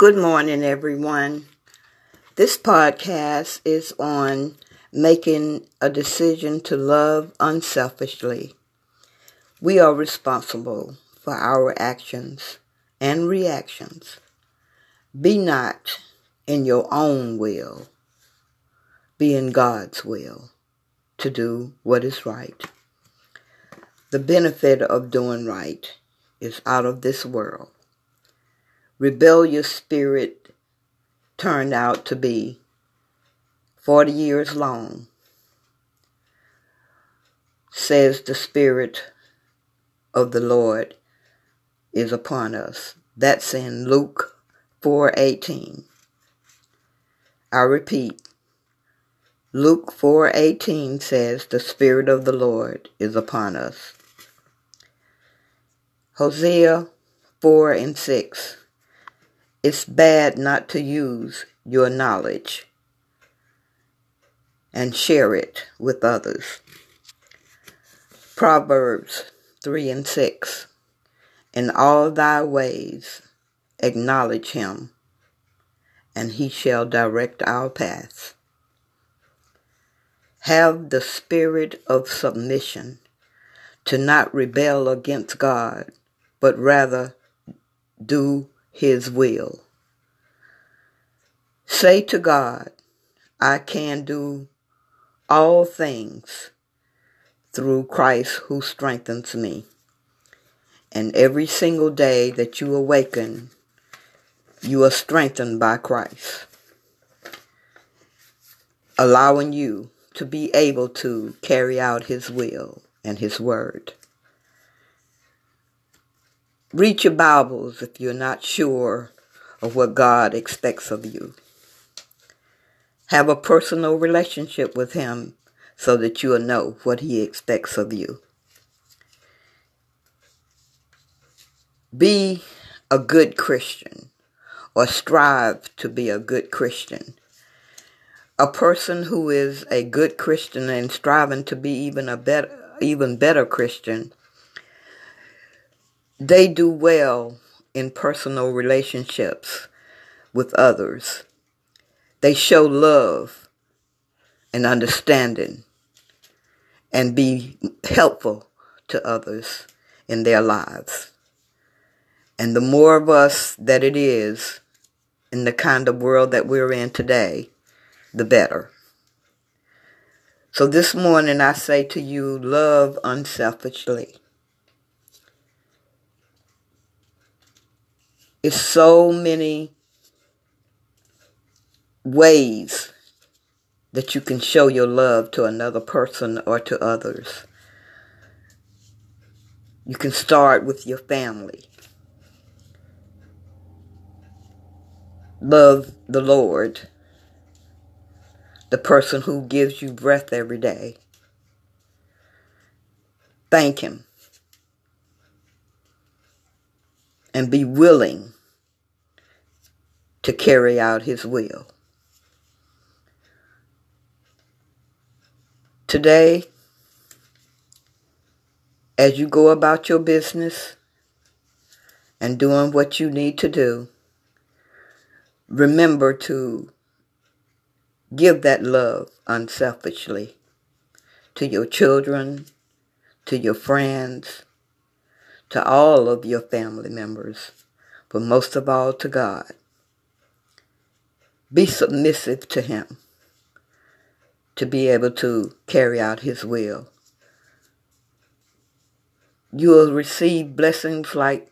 Good morning, everyone. This podcast is on making a decision to love unselfishly. We are responsible for our actions and reactions. Be not in your own will, be in God's will to do what is right. The benefit of doing right is out of this world rebellious spirit turned out to be 40 years long, says the Spirit of the Lord is upon us. That's in Luke 4:18. I repeat, Luke 4:18 says the spirit of the Lord is upon us. Hosea 4 and 6 it's bad not to use your knowledge and share it with others. Proverbs 3 and 6. In all thy ways acknowledge him, and he shall direct our paths. Have the spirit of submission to not rebel against God, but rather do his will. Say to God, I can do all things through Christ who strengthens me. And every single day that you awaken, you are strengthened by Christ, allowing you to be able to carry out His will and His word. Read your Bibles if you're not sure of what God expects of you. Have a personal relationship with Him so that you'll know what He expects of you. Be a good Christian or strive to be a good Christian. A person who is a good Christian and striving to be even a better even better Christian they do well in personal relationships with others. They show love and understanding and be helpful to others in their lives. And the more of us that it is in the kind of world that we're in today, the better. So this morning I say to you, love unselfishly. It's so many ways that you can show your love to another person or to others. You can start with your family. Love the Lord, the person who gives you breath every day. Thank Him. And be willing to carry out His will. Today, as you go about your business and doing what you need to do, remember to give that love unselfishly to your children, to your friends, to all of your family members, but most of all to God. Be submissive to Him to be able to carry out His will. You will receive blessings like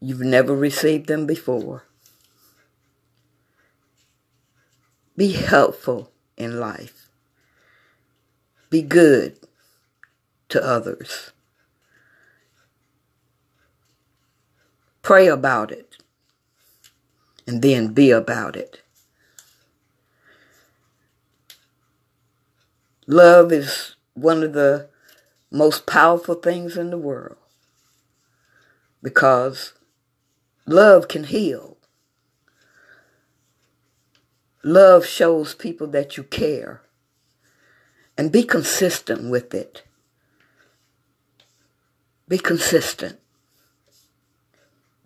you've never received them before. Be helpful in life. Be good to others. Pray about it. And then be about it. Love is one of the most powerful things in the world because love can heal. Love shows people that you care and be consistent with it. Be consistent.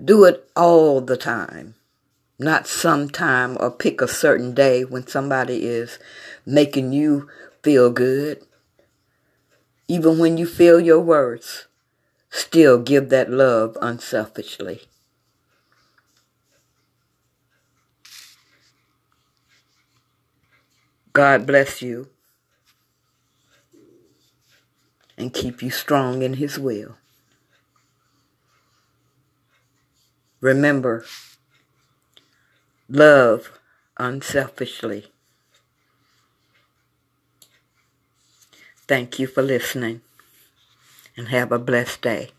Do it all the time. not sometime or pick a certain day when somebody is making you feel good. Even when you feel your worst, still give that love unselfishly. God bless you and keep you strong in His will. Remember, love unselfishly. Thank you for listening and have a blessed day.